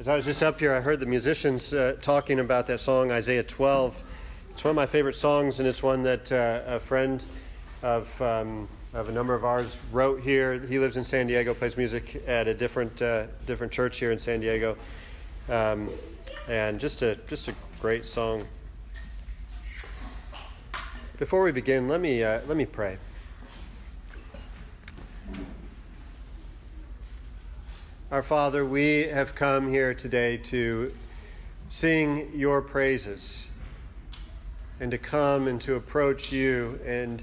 As I was just up here, I heard the musicians uh, talking about that song, Isaiah 12. It's one of my favorite songs, and it's one that uh, a friend of, um, of a number of ours wrote here. He lives in San Diego, plays music at a different, uh, different church here in San Diego. Um, and just a, just a great song. Before we begin, let me, uh, let me pray. Our Father, we have come here today to sing your praises and to come and to approach you and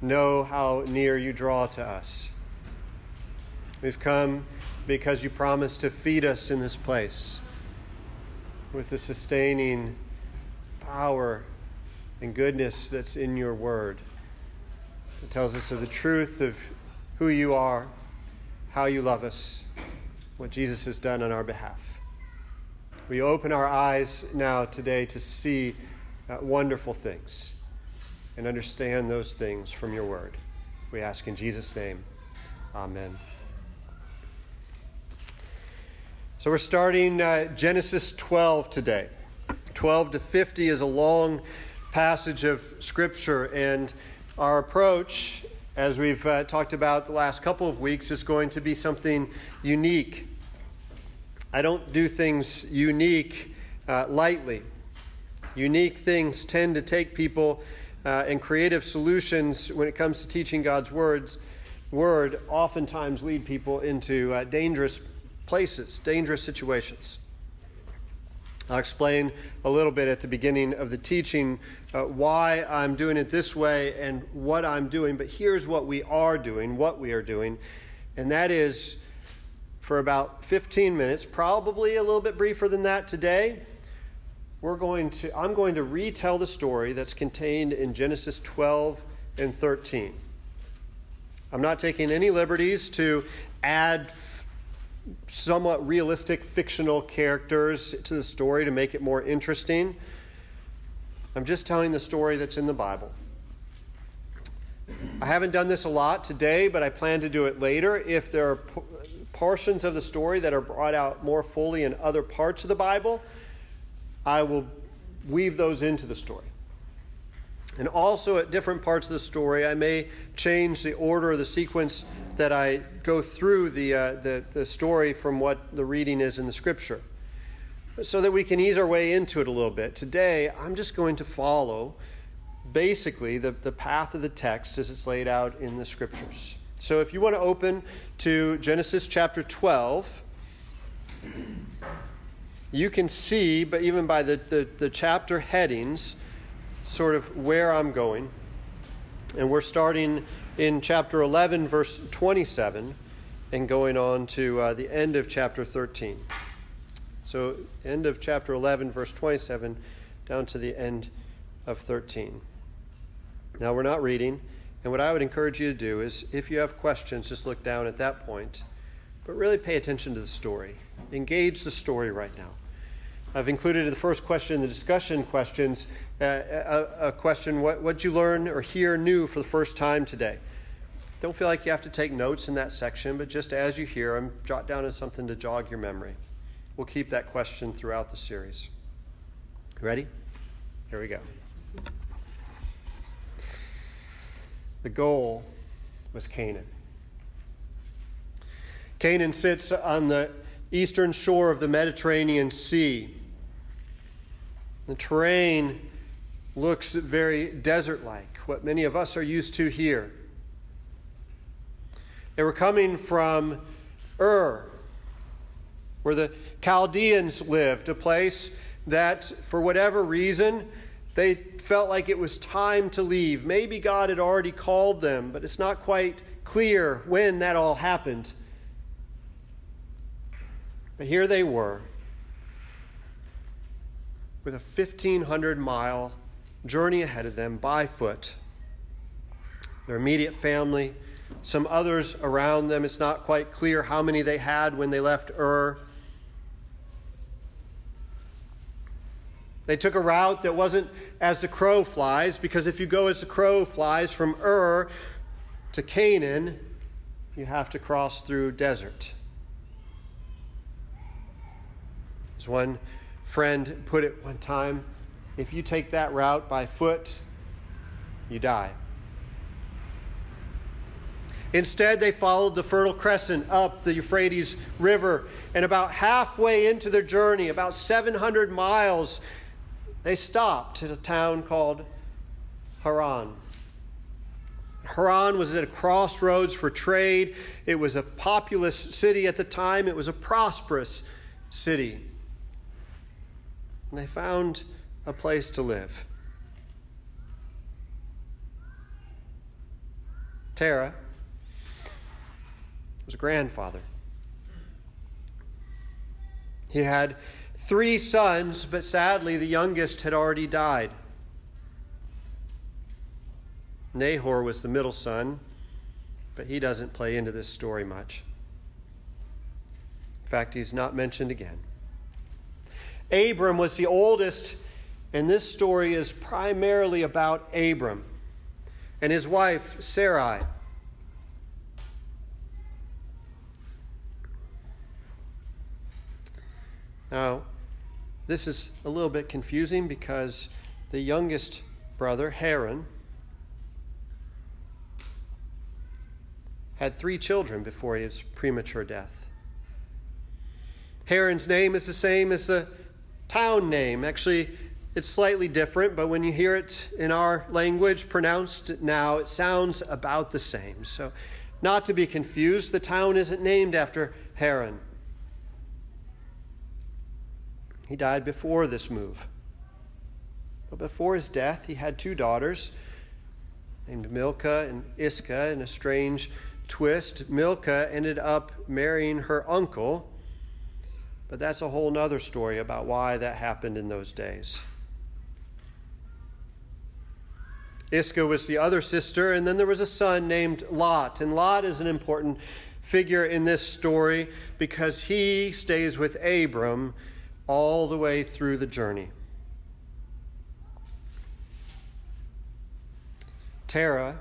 know how near you draw to us. We've come because you promised to feed us in this place with the sustaining power and goodness that's in your word. It tells us of the truth of who you are, how you love us what Jesus has done on our behalf. We open our eyes now today to see uh, wonderful things and understand those things from your word. We ask in Jesus' name. Amen. So we're starting uh, Genesis 12 today. 12 to 50 is a long passage of Scripture, and our approach, as we've uh, talked about the last couple of weeks, is going to be something unique I don't do things unique uh, lightly. Unique things tend to take people uh, and creative solutions when it comes to teaching God's words, word oftentimes lead people into uh, dangerous places, dangerous situations. I'll explain a little bit at the beginning of the teaching uh, why I'm doing it this way and what I'm doing, but here's what we are doing, what we are doing, and that is for about 15 minutes, probably a little bit briefer than that today. We're going to, I'm going to retell the story that's contained in Genesis 12 and 13. I'm not taking any liberties to add somewhat realistic fictional characters to the story to make it more interesting. I'm just telling the story that's in the Bible. I haven't done this a lot today, but I plan to do it later. If there are portions of the story that are brought out more fully in other parts of the Bible, I will weave those into the story. And also at different parts of the story, I may change the order or the sequence that I go through the, uh, the, the story from what the reading is in the scripture so that we can ease our way into it a little bit. Today, I'm just going to follow basically the, the path of the text as it's laid out in the scriptures. So if you want to open to Genesis chapter 12, you can see, but even by the, the, the, chapter headings, sort of where I'm going. And we're starting in chapter 11, verse 27, and going on to uh, the end of chapter 13. So, end of chapter 11, verse 27, down to the end of 13. Now, we're not reading. And what I would encourage you to do is, if you have questions, just look down at that point. But really pay attention to the story. Engage the story right now. I've included in the first question, the discussion questions, uh, a, a, question what did you learn or hear new for the first time today? Don't feel like you have to take notes in that section, but just as you hear them, jot down something to jog your memory. We'll keep that question throughout the series. Ready? Here we go. The goal was Canaan. Canaan sits on the eastern shore of the Mediterranean Sea. The terrain looks very desert like, what many of us are used to here. They were coming from Ur, where the Chaldeans lived, a place that, for whatever reason, they felt like it was time to leave. Maybe God had already called them, but it's not quite clear when that all happened. But here they were with a 1,500 mile journey ahead of them by foot. Their immediate family, some others around them. It's not quite clear how many they had when they left Ur. They took a route that wasn't as the crow flies, because if you go as the crow flies from Ur to Canaan, you have to cross through desert. As one friend put it one time, if you take that route by foot, you die. Instead, they followed the Fertile Crescent up the Euphrates River, and about halfway into their journey, about 700 miles, they stopped at a town called Haran. Haran was at a crossroads for trade. It was a populous city at the time, it was a prosperous city. And they found a place to live. Terah was a grandfather. He had three sons, but sadly, the youngest had already died. Nahor was the middle son, but he doesn't play into this story much. In fact, he's not mentioned again. Abram was the oldest, and this story is primarily about Abram and his wife, Sarai. Now, this is a little bit confusing because the youngest brother, Haran, had three children before his premature death. Haran's name is the same as the town name. Actually, it's slightly different, but when you hear it in our language pronounced now, it sounds about the same. So, not to be confused, the town isn't named after Haran. He died before this move. But before his death, he had two daughters named Milcah and Iscah in a strange twist. Milcah ended up marrying her uncle, but that's a whole other story about why that happened in those days. Iscah was the other sister, and then there was a son named Lot. And Lot is an important figure in this story because he stays with Abram all the way through the journey. Terah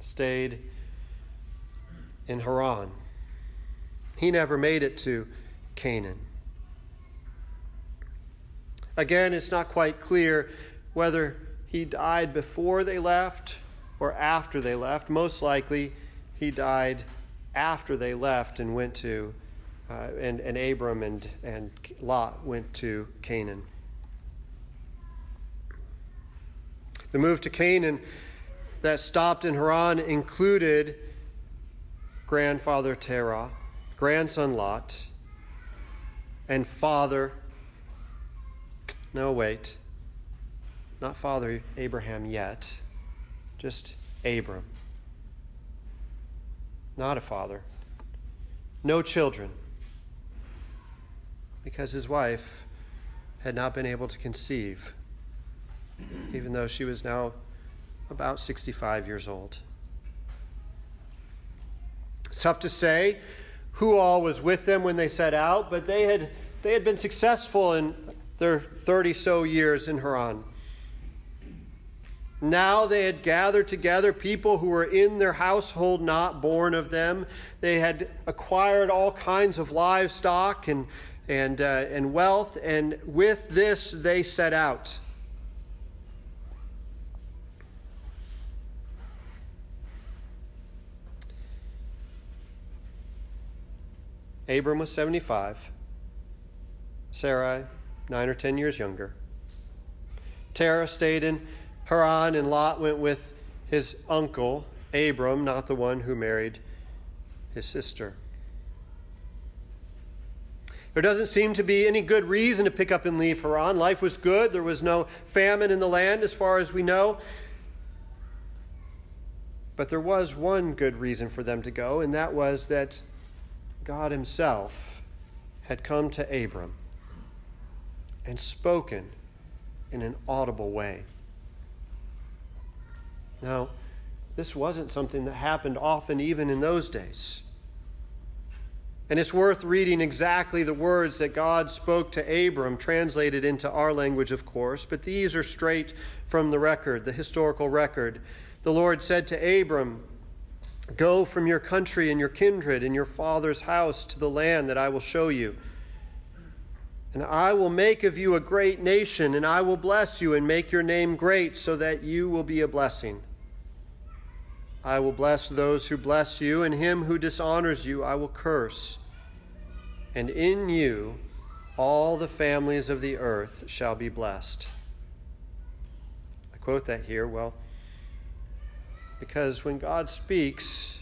stayed in Haran. He never made it to Canaan. Again, it's not quite clear whether he died before they left or after they left. Most likely, he died after they left and went to uh, and, and Abram and, and Lot went to Canaan. The move to Canaan that stopped in Haran included grandfather Terah, grandson Lot, and father. No, wait. Not father Abraham yet, just Abram. Not a father. No children because his wife had not been able to conceive, even though she was now about 65 years old. It's tough to say who all was with them when they set out, but they had, they had been successful in their 30 so years in Haran. Now they had gathered together people who were in their household, not born of them. They had acquired all kinds of livestock and and, uh, and wealth, and with this they set out. Abram was 75, Sarai, nine or ten years younger. Terah stayed in Haran, and Lot went with his uncle, Abram, not the one who married his sister. There doesn't seem to be any good reason to pick up and leave Haran. Life was good. There was no famine in the land, as far as we know. But there was one good reason for them to go, and that was that God Himself had come to Abram and spoken in an audible way. Now, this wasn't something that happened often, even in those days. And it's worth reading exactly the words that God spoke to Abram, translated into our language, of course, but these are straight from the record, the historical record. The Lord said to Abram, Go from your country and your kindred and your father's house to the land that I will show you. And I will make of you a great nation, and I will bless you and make your name great, so that you will be a blessing. I will bless those who bless you, and him who dishonors you I will curse. And in you all the families of the earth shall be blessed. I quote that here, well, because when God speaks,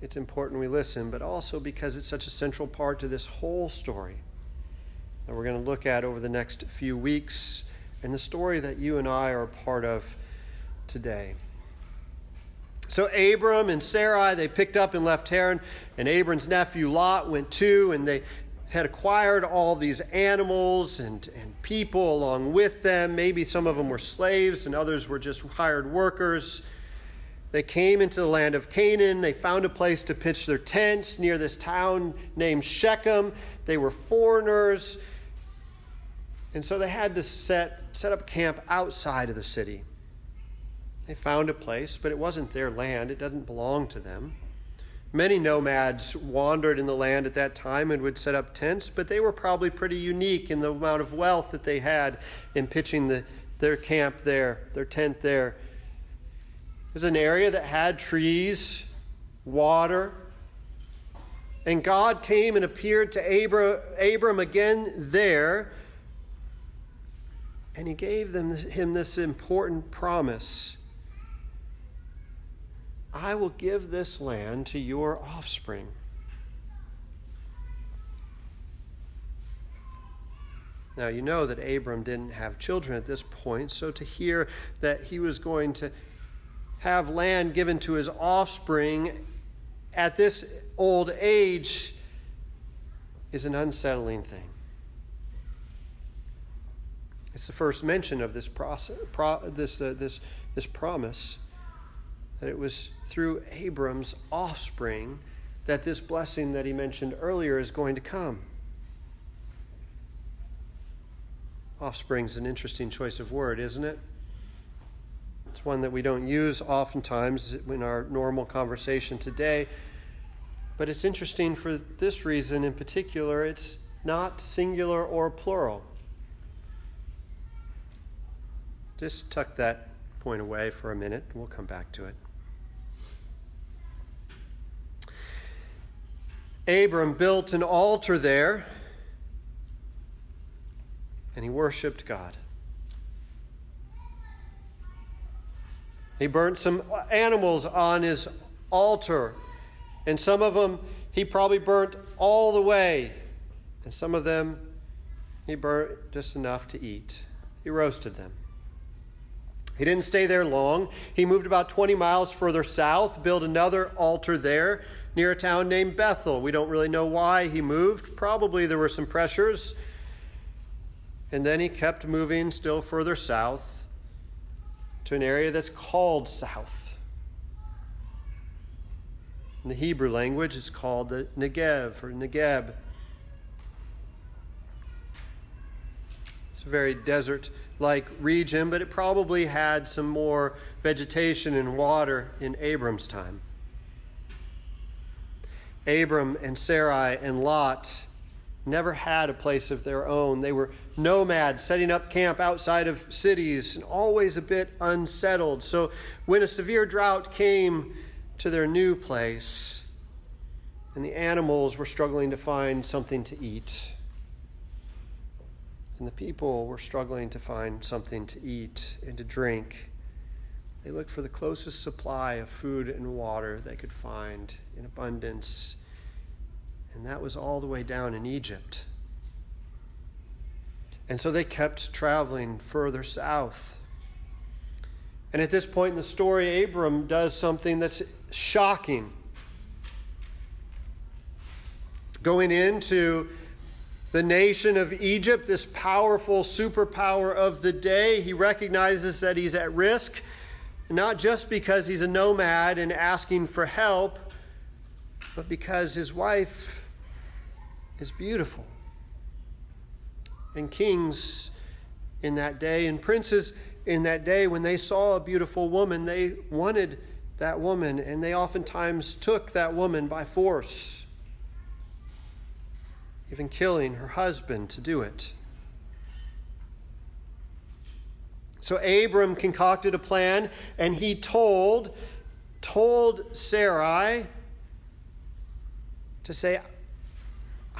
it's important we listen, but also because it's such a central part to this whole story that we're going to look at over the next few weeks and the story that you and I are a part of today. So Abram and Sarai, they picked up and left Haran, and Abram's nephew Lot went too, and they had acquired all these animals and, and people along with them. Maybe some of them were slaves, and others were just hired workers. They came into the land of Canaan. They found a place to pitch their tents near this town named Shechem. They were foreigners. And so they had to set, set up camp outside of the city. They found a place, but it wasn't their land, it doesn't belong to them. Many nomads wandered in the land at that time and would set up tents, but they were probably pretty unique in the amount of wealth that they had in pitching the, their camp there, their tent there. It was an area that had trees, water, and God came and appeared to Abram, Abram again there and he gave them, him this important promise I will give this land to your offspring. Now, you know that Abram didn't have children at this point, so to hear that he was going to have land given to his offspring at this old age is an unsettling thing. It's the first mention of this, process, pro, this, uh, this, this promise that it was through Abram's offspring that this blessing that he mentioned earlier is going to come. Offspring is an interesting choice of word, isn't it? It's one that we don't use oftentimes in our normal conversation today. But it's interesting for this reason in particular. It's not singular or plural. Just tuck that point away for a minute. We'll come back to it. Abram built an altar there and he worshiped God. He burnt some animals on his altar, and some of them he probably burnt all the way, and some of them he burnt just enough to eat. He roasted them. He didn't stay there long. He moved about 20 miles further south, built another altar there near a town named Bethel. We don't really know why he moved. Probably there were some pressures. And then he kept moving still further south to an area that's called South. In the Hebrew language, it's called the Negev or Negeb. It's a very desert like region, but it probably had some more vegetation and water in Abram's time. Abram and Sarai and Lot never had a place of their own. They were nomads, setting up camp outside of cities, and always a bit unsettled. So when a severe drought came to their new place, and the animals were struggling to find something to eat, and the people were struggling to find something to eat and to drink. They looked for the closest supply of food and water they could find in abundance, and that was all the way down in Egypt. And so they kept traveling further south. And at this point in the story, Abram does something that's shocking. Going into the nation of Egypt, this powerful superpower of the day. He recognizes that he's at risk, not just because he's a nomad and asking for help, but because his wife is beautiful. And kings in that day and princes in that day, when they saw a beautiful woman, they wanted that woman, and they oftentimes took that woman by force. even killing her husband to do it. So Abram concocted a plan and he told told Sarai to say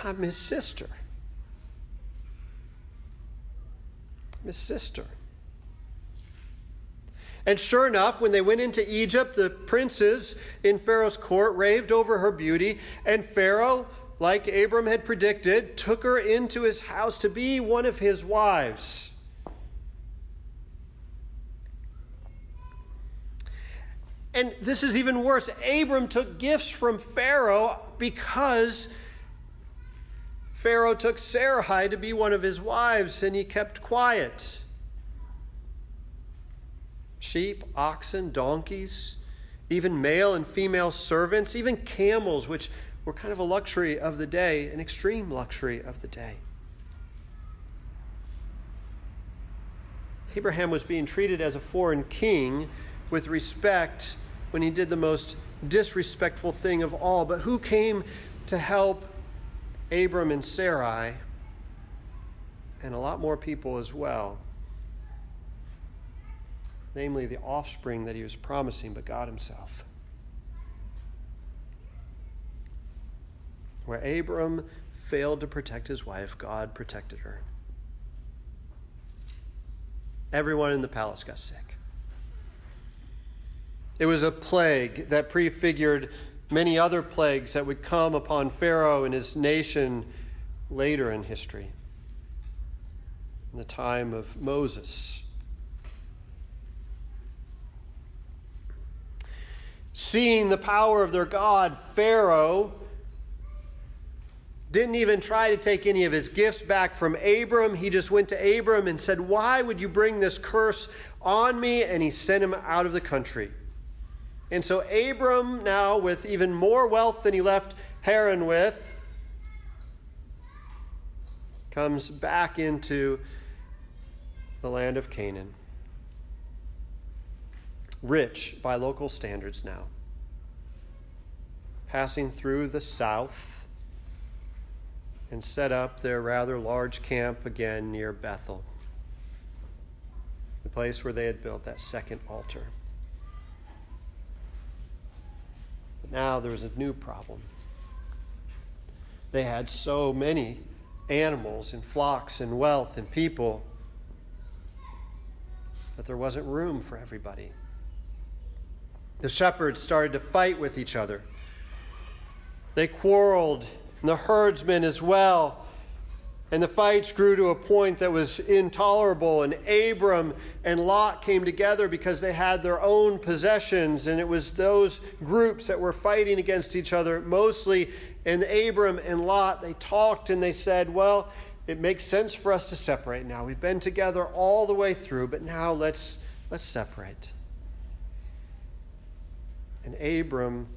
I'm his sister. I'm His sister. And sure enough, when they went into Egypt, the princes in Pharaoh's court raved over her beauty, and Pharaoh, like Abram had predicted, took her into his house to be one of his wives. And this is even worse. Abram took gifts from Pharaoh because Pharaoh took Sarai to be one of his wives and he kept quiet. Sheep, oxen, donkeys, even male and female servants, even camels, which were kind of a luxury of the day, an extreme luxury of the day. Abraham was being treated as a foreign king with respect when he did the most disrespectful thing of all. But who came to help Abram and Sarai and a lot more people as well? Namely, the offspring that he was promising, but God Himself. Where Abram failed to protect his wife, God protected her. Everyone in the palace got sick. It was a plague that prefigured many other plagues that would come upon Pharaoh and his nation later in history, in the time of Moses. Seeing the power of their God, Pharaoh didn't even try to take any of his gifts back from Abram. He just went to Abram and said, Why would you bring this curse on me? And he sent him out of the country. And so Abram, now with even more wealth than he left Haran with, comes back into the land of Canaan. Rich by local standards now. Passing through the south and set up their rather large camp again near Bethel, the place where they had built that second altar. But now there was a new problem. They had so many animals and flocks and wealth and people that there wasn't room for everybody. The shepherds started to fight with each other. They quarreled, and the herdsmen as well. And the fights grew to a point that was intolerable. And Abram and Lot came together because they had their own possessions. And it was those groups that were fighting against each other mostly. And Abram and Lot, they talked and they said, Well, it makes sense for us to separate now. We've been together all the way through, but now let's, let's separate. And Abram,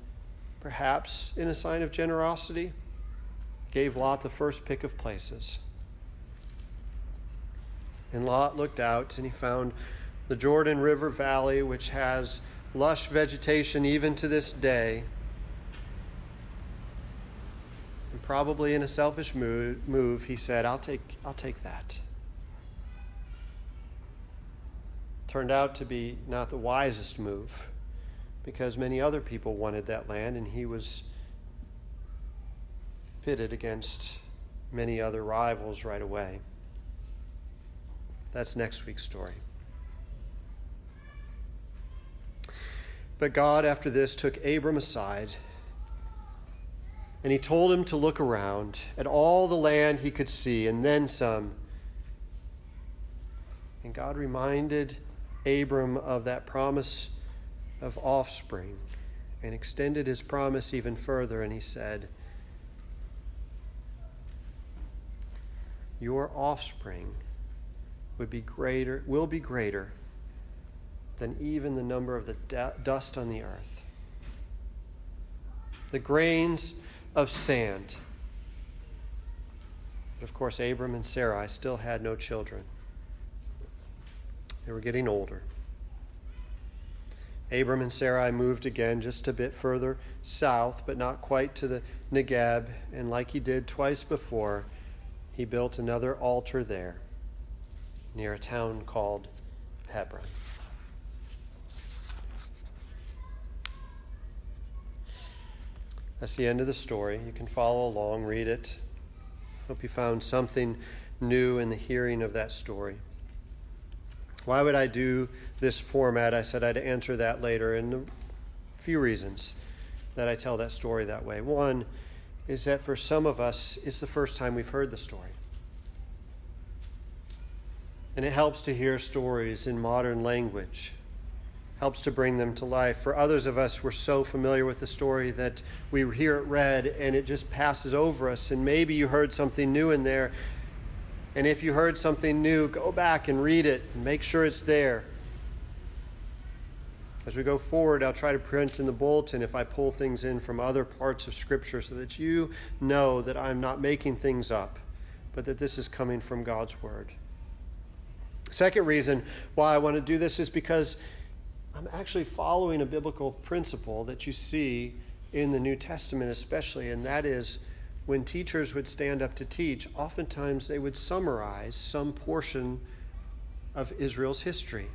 perhaps in a sign of generosity, gave Lot the first pick of places. And Lot looked out and he found the Jordan River Valley, which has lush vegetation even to this day. And probably in a selfish move, he said, I'll take, I'll take that. Turned out to be not the wisest move because many other people wanted that land and he was pitted against many other rivals right away. That's next week's story. But God, after this, took Abram aside and he told him to look around at all the land he could see and then some. And God reminded Abram of that promise of offspring and extended his promise even further. And he said, your offspring would be greater, will be greater than even the number of the dust on the earth. The grains of sand. But of course, Abram and Sarai still had no children. They were getting older. Abram and Sarai moved again just a bit further south, but not quite to the Negeb, and like he did twice before, he built another altar there near a town called Hebron. That's the end of the story. You can follow along, read it. Hope you found something new in the hearing of that story. Why would I do this format? I said I'd answer that later, and a few reasons that I tell that story that way. One is that for some of us, it's the first time we've heard the story. And it helps to hear stories in modern language helps to bring them to life. For others of us, we're so familiar with the story that we hear it read and it just passes over us. And maybe you heard something new in there. And if you heard something new, go back and read it and make sure it's there. As we go forward, I'll try to print in the bulletin if I pull things in from other parts of Scripture so that you know that I'm not making things up, but that this is coming from God's Word. Second reason why I want to do this is because I'm actually following a biblical principle that you see in the New Testament, especially, and that is when teachers would stand up to teach, oftentimes they would summarize some portion of Israel's history,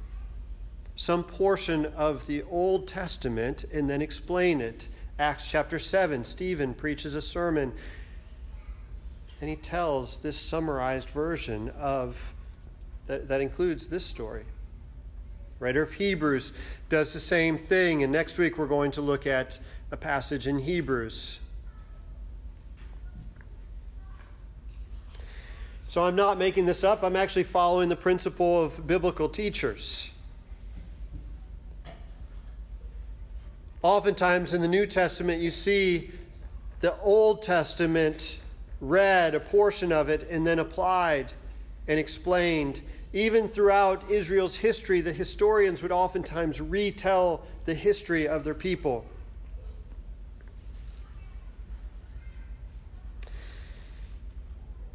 some portion of the Old Testament, and then explain it. Acts chapter 7, Stephen preaches a sermon, and he tells this summarized version of that, that includes this story writer of Hebrews does the same thing. And next week we're going to look at a passage in Hebrews. So I'm not making this up, I'm actually following the principle of biblical teachers. Oftentimes in the New Testament, you see the Old Testament read, a portion of it, and then applied and explained even throughout Israel's history, the historians would oftentimes retell the history of their people.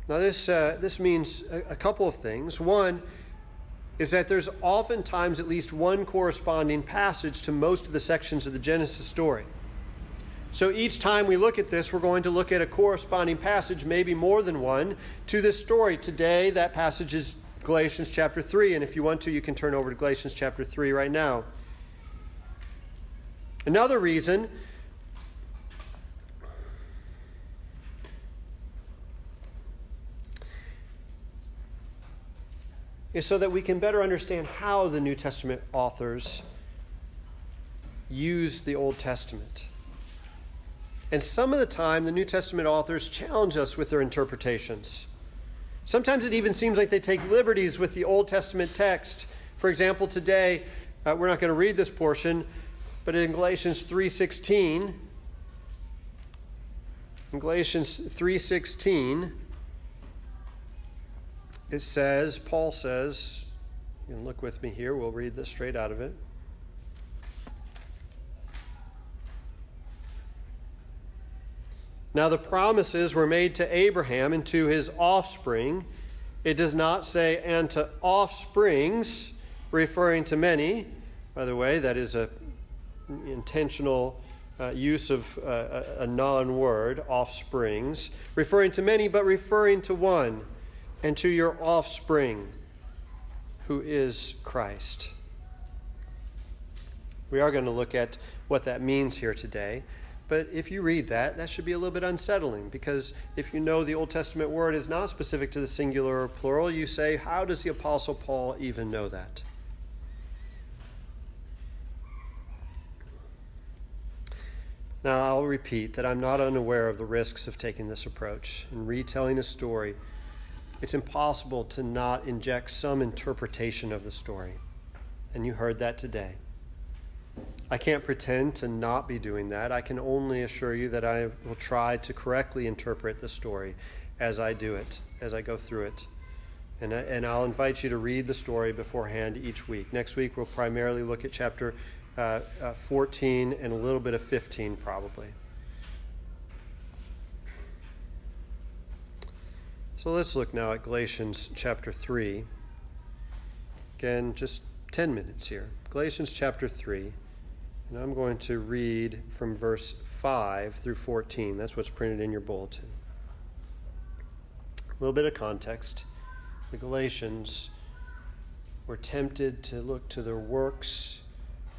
Now, this, uh, this means a, a couple of things. One is that there's oftentimes at least one corresponding passage to most of the sections of the Genesis story. So each time we look at this, we're going to look at a corresponding passage, maybe more than one, to this story. Today, that passage is Galatians chapter 3. And if you want to, you can turn over to Galatians chapter 3 right now. Another reason is so that we can better understand how the New Testament authors use the Old Testament. And some of the time, the New Testament authors challenge us with their interpretations. Sometimes it even seems like they take liberties with the Old Testament text. For example, today uh, we're not going to read this portion, but in Galatians 3:16, in Galatians 3:16, it says, Paul says, you can look with me here, we'll read this straight out of it. Now, the promises were made to Abraham and to his offspring. It does not say, and to offsprings, referring to many. By the way, that is a intentional uh, use of uh, a non word, offsprings, referring to many, but referring to one, and to your offspring, who is Christ. We are going to look at what that means here today. But if you read that, that should be a little bit unsettling because if you know the Old Testament word is not specific to the singular or plural, you say, how does the Apostle Paul even know that? Now, I'll repeat that I'm not unaware of the risks of taking this approach. In retelling a story, it's impossible to not inject some interpretation of the story. And you heard that today. I can't pretend to not be doing that. I can only assure you that I will try to correctly interpret the story as I do it, as I go through it. And, I, and I'll invite you to read the story beforehand each week. Next week, we'll primarily look at chapter uh, uh, 14 and a little bit of 15, probably. So let's look now at Galatians chapter 3. Again, just 10 minutes here. Galatians chapter 3 And I'm going to read from verse 5 through 14. That's what's printed in your bulletin. A little bit of context. The Galatians were tempted to look to their works,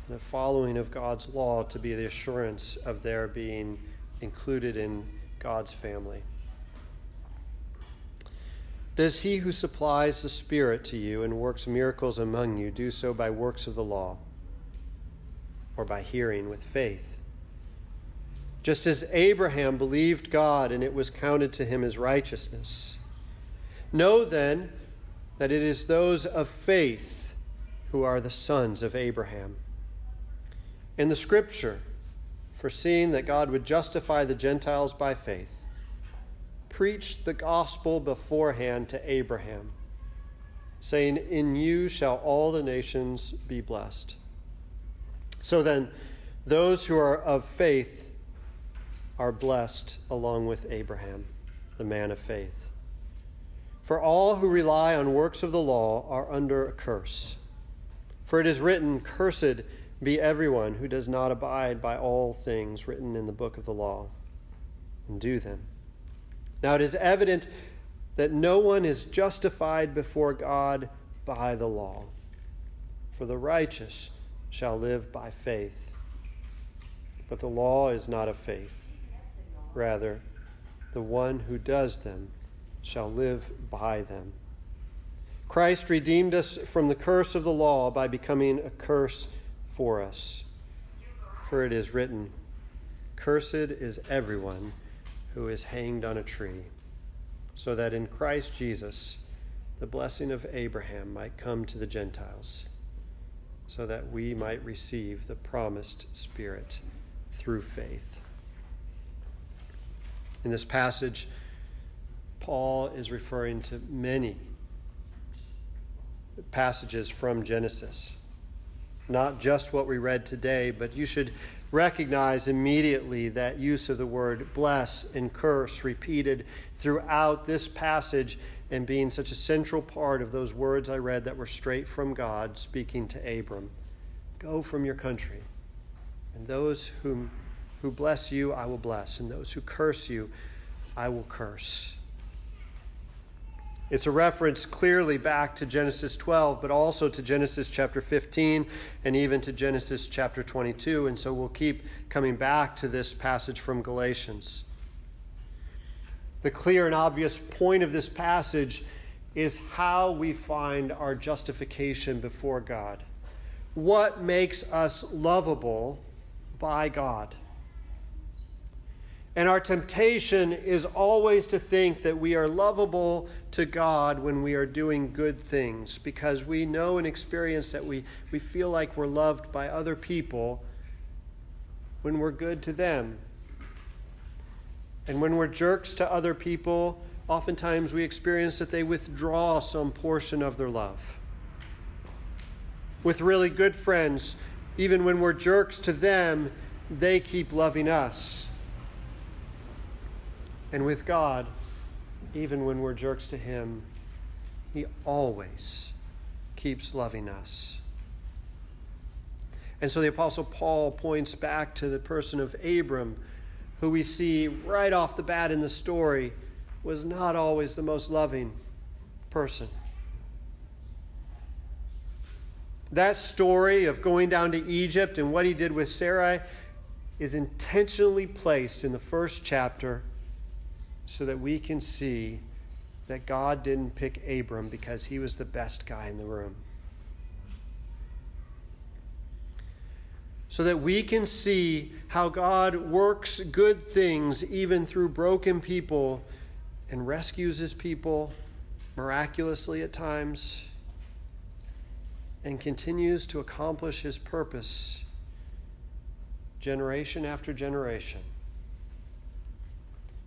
the following of God's law, to be the assurance of their being included in God's family. Does he who supplies the Spirit to you and works miracles among you do so by works of the law or by hearing with faith? Just as Abraham believed God and it was counted to him as righteousness. Know then that it is those of faith who are the sons of Abraham. In the scripture, foreseeing that God would justify the Gentiles by faith, preached the gospel beforehand to Abraham, saying, In you shall all the nations be blessed. So then, those who are of faith are blessed along with Abraham, the man of faith. For all who rely on works of the law are under a curse. For it is written, Cursed be everyone who does not abide by all things written in the book of the law and do them. Now it is evident that no one is justified before God by the law, for the righteous shall live by faith. But the law is not of faith. Rather, the one who does them shall live by them. Christ redeemed us from the curse of the law by becoming a curse for us. For it is written, Cursed is everyone who is hanged on a tree, so that in Christ Jesus the blessing of Abraham might come to the Gentiles, so that we might receive the promised Spirit through faith. In this passage, Paul is referring to many passages from Genesis. Not just what we read today, but you should recognize immediately that use of the word bless and curse repeated throughout this passage and being such a central part of those words I read that were straight from God speaking to Abram. Go from your country, and those whom, who bless you, I will bless, and those who curse you, I will curse. It's a reference clearly back to Genesis 12, but also to Genesis chapter 15 and even to Genesis chapter 22. And so we'll keep coming back to this passage from Galatians. The clear and obvious point of this passage is how we find our justification before God. What makes us lovable by God? And our temptation is always to think that we are lovable to God when we are doing good things because we know and experience that we, we feel like we're loved by other people when we're good to them. And when we're jerks to other people, oftentimes we experience that they withdraw some portion of their love. With really good friends, even when we're jerks to them, they keep loving us and with God, even when we're jerks to Him, He always keeps loving us. And so the Apostle Paul points back to the person of Abram, who we see right off the bat in the story was not always the most loving person. That story of going down to Egypt and what he did with Sarai is intentionally placed in the first chapter so that we can see that God didn't pick Abram because he was the best guy in the room. So that we can see how God works good things even through broken people and rescues his people miraculously at times and continues to accomplish his purpose generation after generation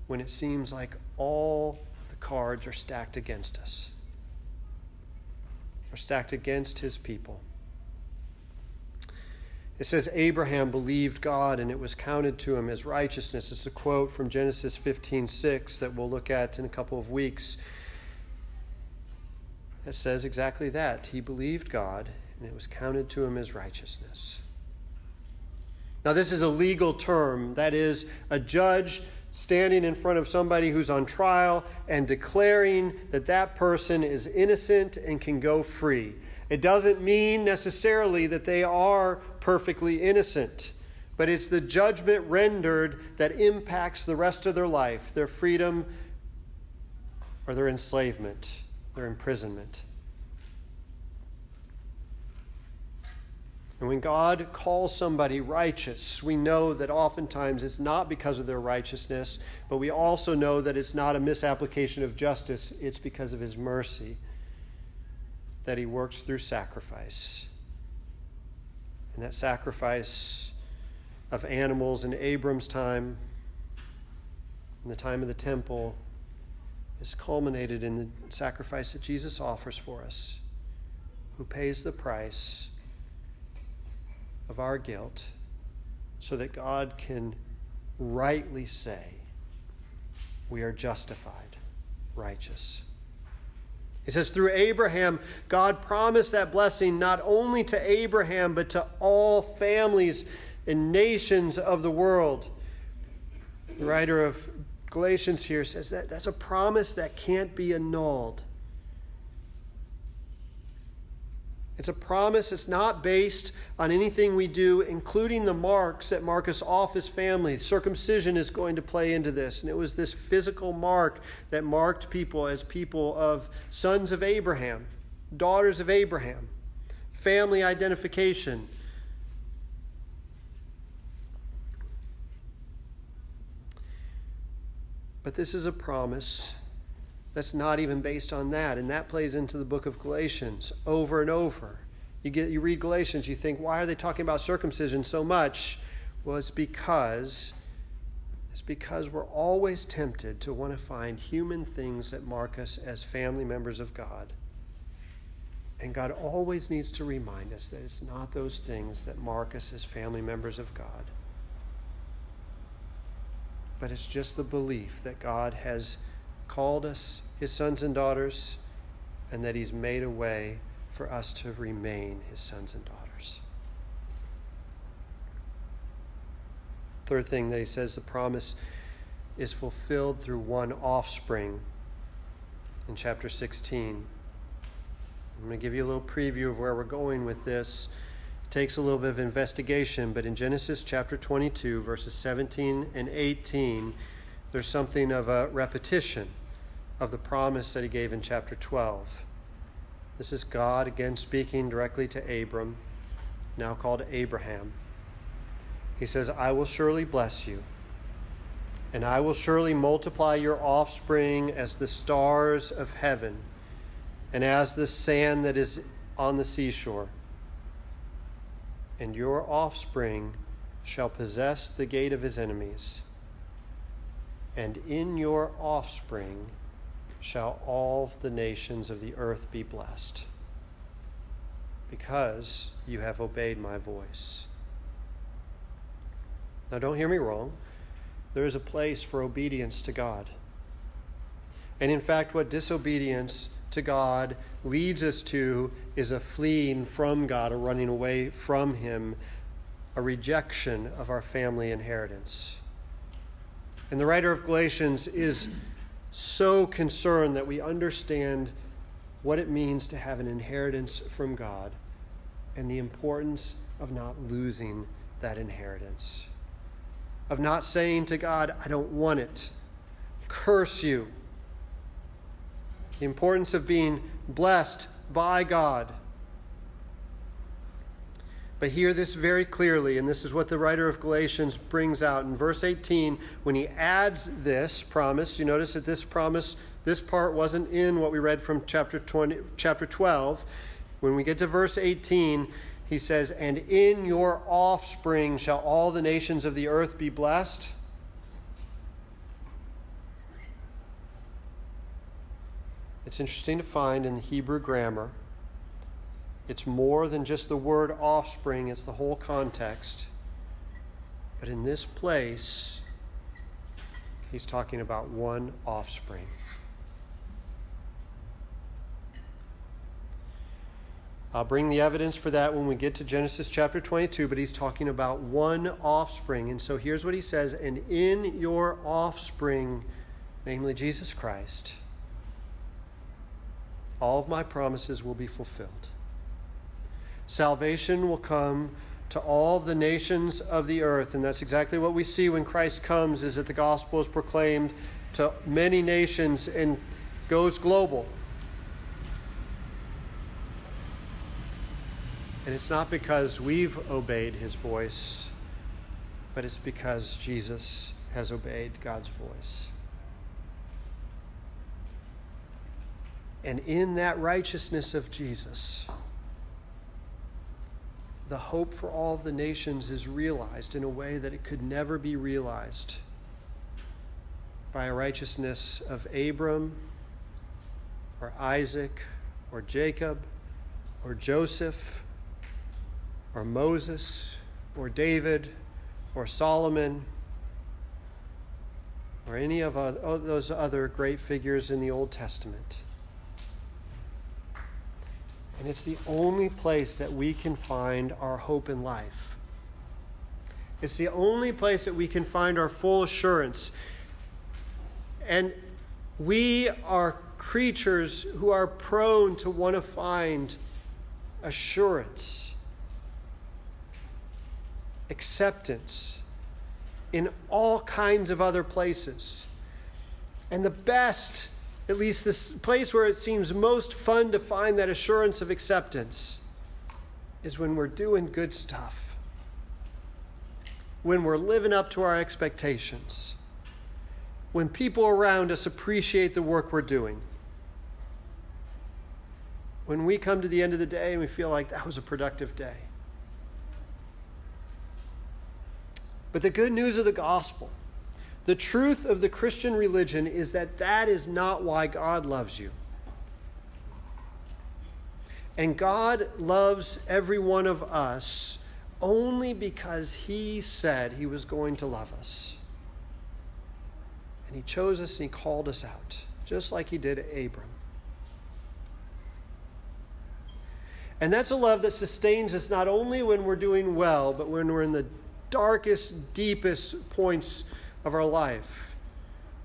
when it seems like all the cards are stacked against us, are stacked against his people. It says Abraham believed God and it was counted to him as righteousness. It's a quote from Genesis 15:6 that we'll look at in a couple of weeks. It says exactly that. He believed God and it was counted to him as righteousness. Now, this is a legal term. That is, a judge standing in front of somebody who's on trial and declaring that that person is innocent and can go free. It doesn't mean necessarily that they are perfectly innocent, but it's the judgment rendered that impacts the rest of their life, their freedom or their enslavement, their imprisonment. And when God calls somebody righteous, we know that oftentimes it's not because of their righteousness, but we also know that it's not a misapplication of justice, it's because of his mercy that he works through sacrifice. And that sacrifice of animals in Abram's time, in the time of the temple, is culminated in the sacrifice that Jesus offers for us, who pays the price of our guilt so that God can rightly say we are justified, righteous. He says, through Abraham, God promised that blessing not only to Abraham, but to all families and nations of the world. The writer of Galatians here says that that's a promise that can't be annulled. It's a promise It's not based on anything we do, including the marks that mark us off as family. Circumcision is going to play into this. And it was this physical mark that marked people as people of sons of Abraham, daughters of Abraham, family identification. But this is a promise that's not even based on that. And that plays into the book of Galatians over and over. You, get, you read Galatians, you think, why are they talking about circumcision so much? Well, it's because it's because we're always tempted to want to find human things that mark us as family members of God. And God always needs to remind us that it's not those things that mark us as family members of God but it's just the belief that God has called us his sons and daughters and that he's made a way for us to remain his sons and daughters. Third thing that he says the promise is fulfilled through one offspring in chapter 16. I'm going to give you a little preview of where we're going with this It takes a little bit of investigation, but in Genesis chapter 22, verses 17 and 18, there's something of a repetition of the promise that he gave in chapter 12. This is God again speaking directly to Abram, now called Abraham. He says, I will surely bless you, and I will surely multiply your offspring as the stars of heaven and as the sand that is on the seashore and your offspring shall possess the gate of his enemies. And in your offspring shall all the nations of the earth be blessed, because you have obeyed my voice. Now, don't hear me wrong. There is a place for obedience to God. And in fact, what disobedience to God leads us to is a fleeing from God, a running away from Him, a rejection of our family inheritance. And the writer of Galatians is so concerned that we understand what it means to have an inheritance from God and the importance of not losing that inheritance. Of not saying to God, I don't want it, curse you the importance of being blessed by God. But hear this very clearly, and this is what the writer of Galatians brings out. In verse 18, when he adds this promise, you notice that this promise, this part wasn't in what we read from chapter, 20, chapter 12. When we get to verse 18, he says, And in your offspring shall all the nations of the earth be blessed. It's interesting to find in the Hebrew grammar, it's more than just the word offspring, it's the whole context. But in this place, he's talking about one offspring. I'll bring the evidence for that when we get to Genesis chapter 22, but he's talking about one offspring. And so here's what he says And in your offspring, namely Jesus Christ, all of my promises will be fulfilled. Salvation will come to all the nations of the earth and that's exactly what we see when Christ comes is that the gospel is proclaimed to many nations and goes global. And it's not because we've obeyed his voice, but it's because Jesus has obeyed God's voice. And in that righteousness of Jesus, the hope for all the nations is realized in a way that it could never be realized by a righteousness of Abram or Isaac or Jacob or Joseph or Moses or David or Solomon or any of those other great figures in the Old Testament. And it's the only place that we can find our hope in life. It's the only place that we can find our full assurance. And we are creatures who are prone to want to find assurance, acceptance in all kinds of other places. And the best at least this place where it seems most fun to find that assurance of acceptance, is when we're doing good stuff, when we're living up to our expectations, when people around us appreciate the work we're doing. When we come to the end of the day and we feel like that was a productive day. But the good news of the gospel the truth of the Christian religion is that that is not why God loves you. And God loves every one of us only because He said He was going to love us. And He chose us and He called us out, just like He did Abram. And that's a love that sustains us not only when we're doing well, but when we're in the darkest, deepest points of our life.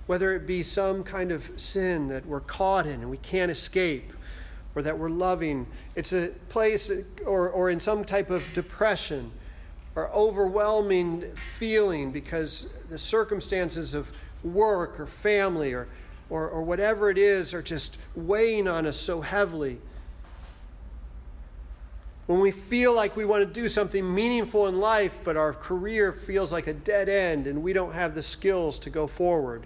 Whether it be some kind of sin that we're caught in and we can't escape, or that we're loving, it's a place, or, or in some type of depression or overwhelming feeling because the circumstances of work or family or, or, or whatever it is are just weighing on us so heavily when we feel like we want to do something meaningful in life, but our career feels like a dead end and we don't have the skills to go forward.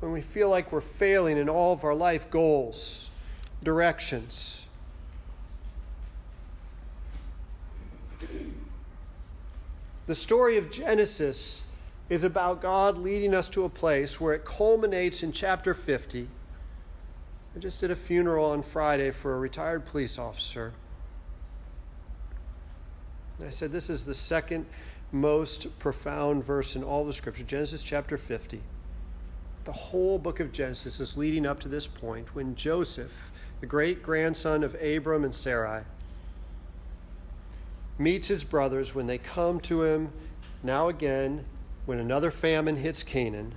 When we feel like we're failing in all of our life goals, directions. The story of Genesis is about God leading us to a place where it culminates in chapter 50 I just did a funeral on Friday for a retired police officer. I said, This is the second most profound verse in all the scripture, Genesis chapter 50. The whole book of Genesis is leading up to this point when Joseph, the great grandson of Abram and Sarai, meets his brothers when they come to him now again when another famine hits Canaan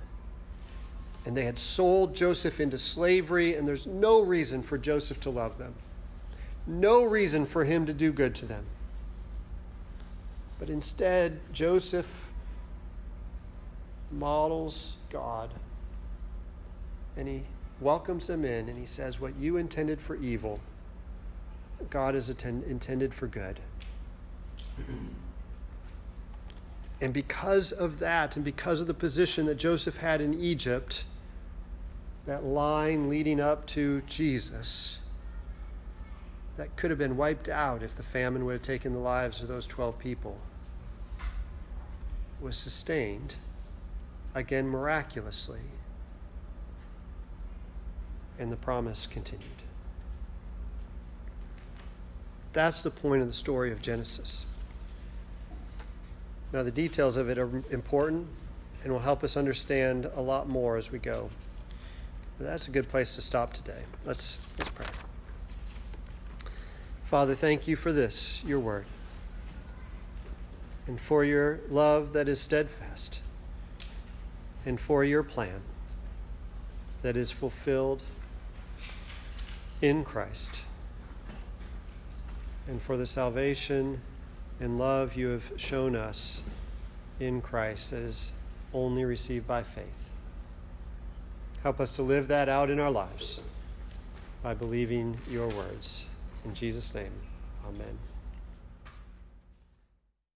and they had sold Joseph into slavery, and there's no reason for Joseph to love them, no reason for him to do good to them. But instead, Joseph models God, and he welcomes them in, and he says, What you intended for evil, God has attend- intended for good. And because of that, and because of the position that Joseph had in Egypt, that line leading up to Jesus, that could have been wiped out if the famine would have taken the lives of those 12 people, was sustained, again miraculously. And the promise continued. That's the point of the story of Genesis. Now, the details of it are important and will help us understand a lot more as we go. But that's a good place to stop today. Let's, let's pray. Father, thank you for this, your word, and for your love that is steadfast, and for your plan that is fulfilled in Christ, and for the salvation and love you have shown us in Christ is only received by faith. Help us to live that out in our lives by believing your words. In Jesus' name, amen.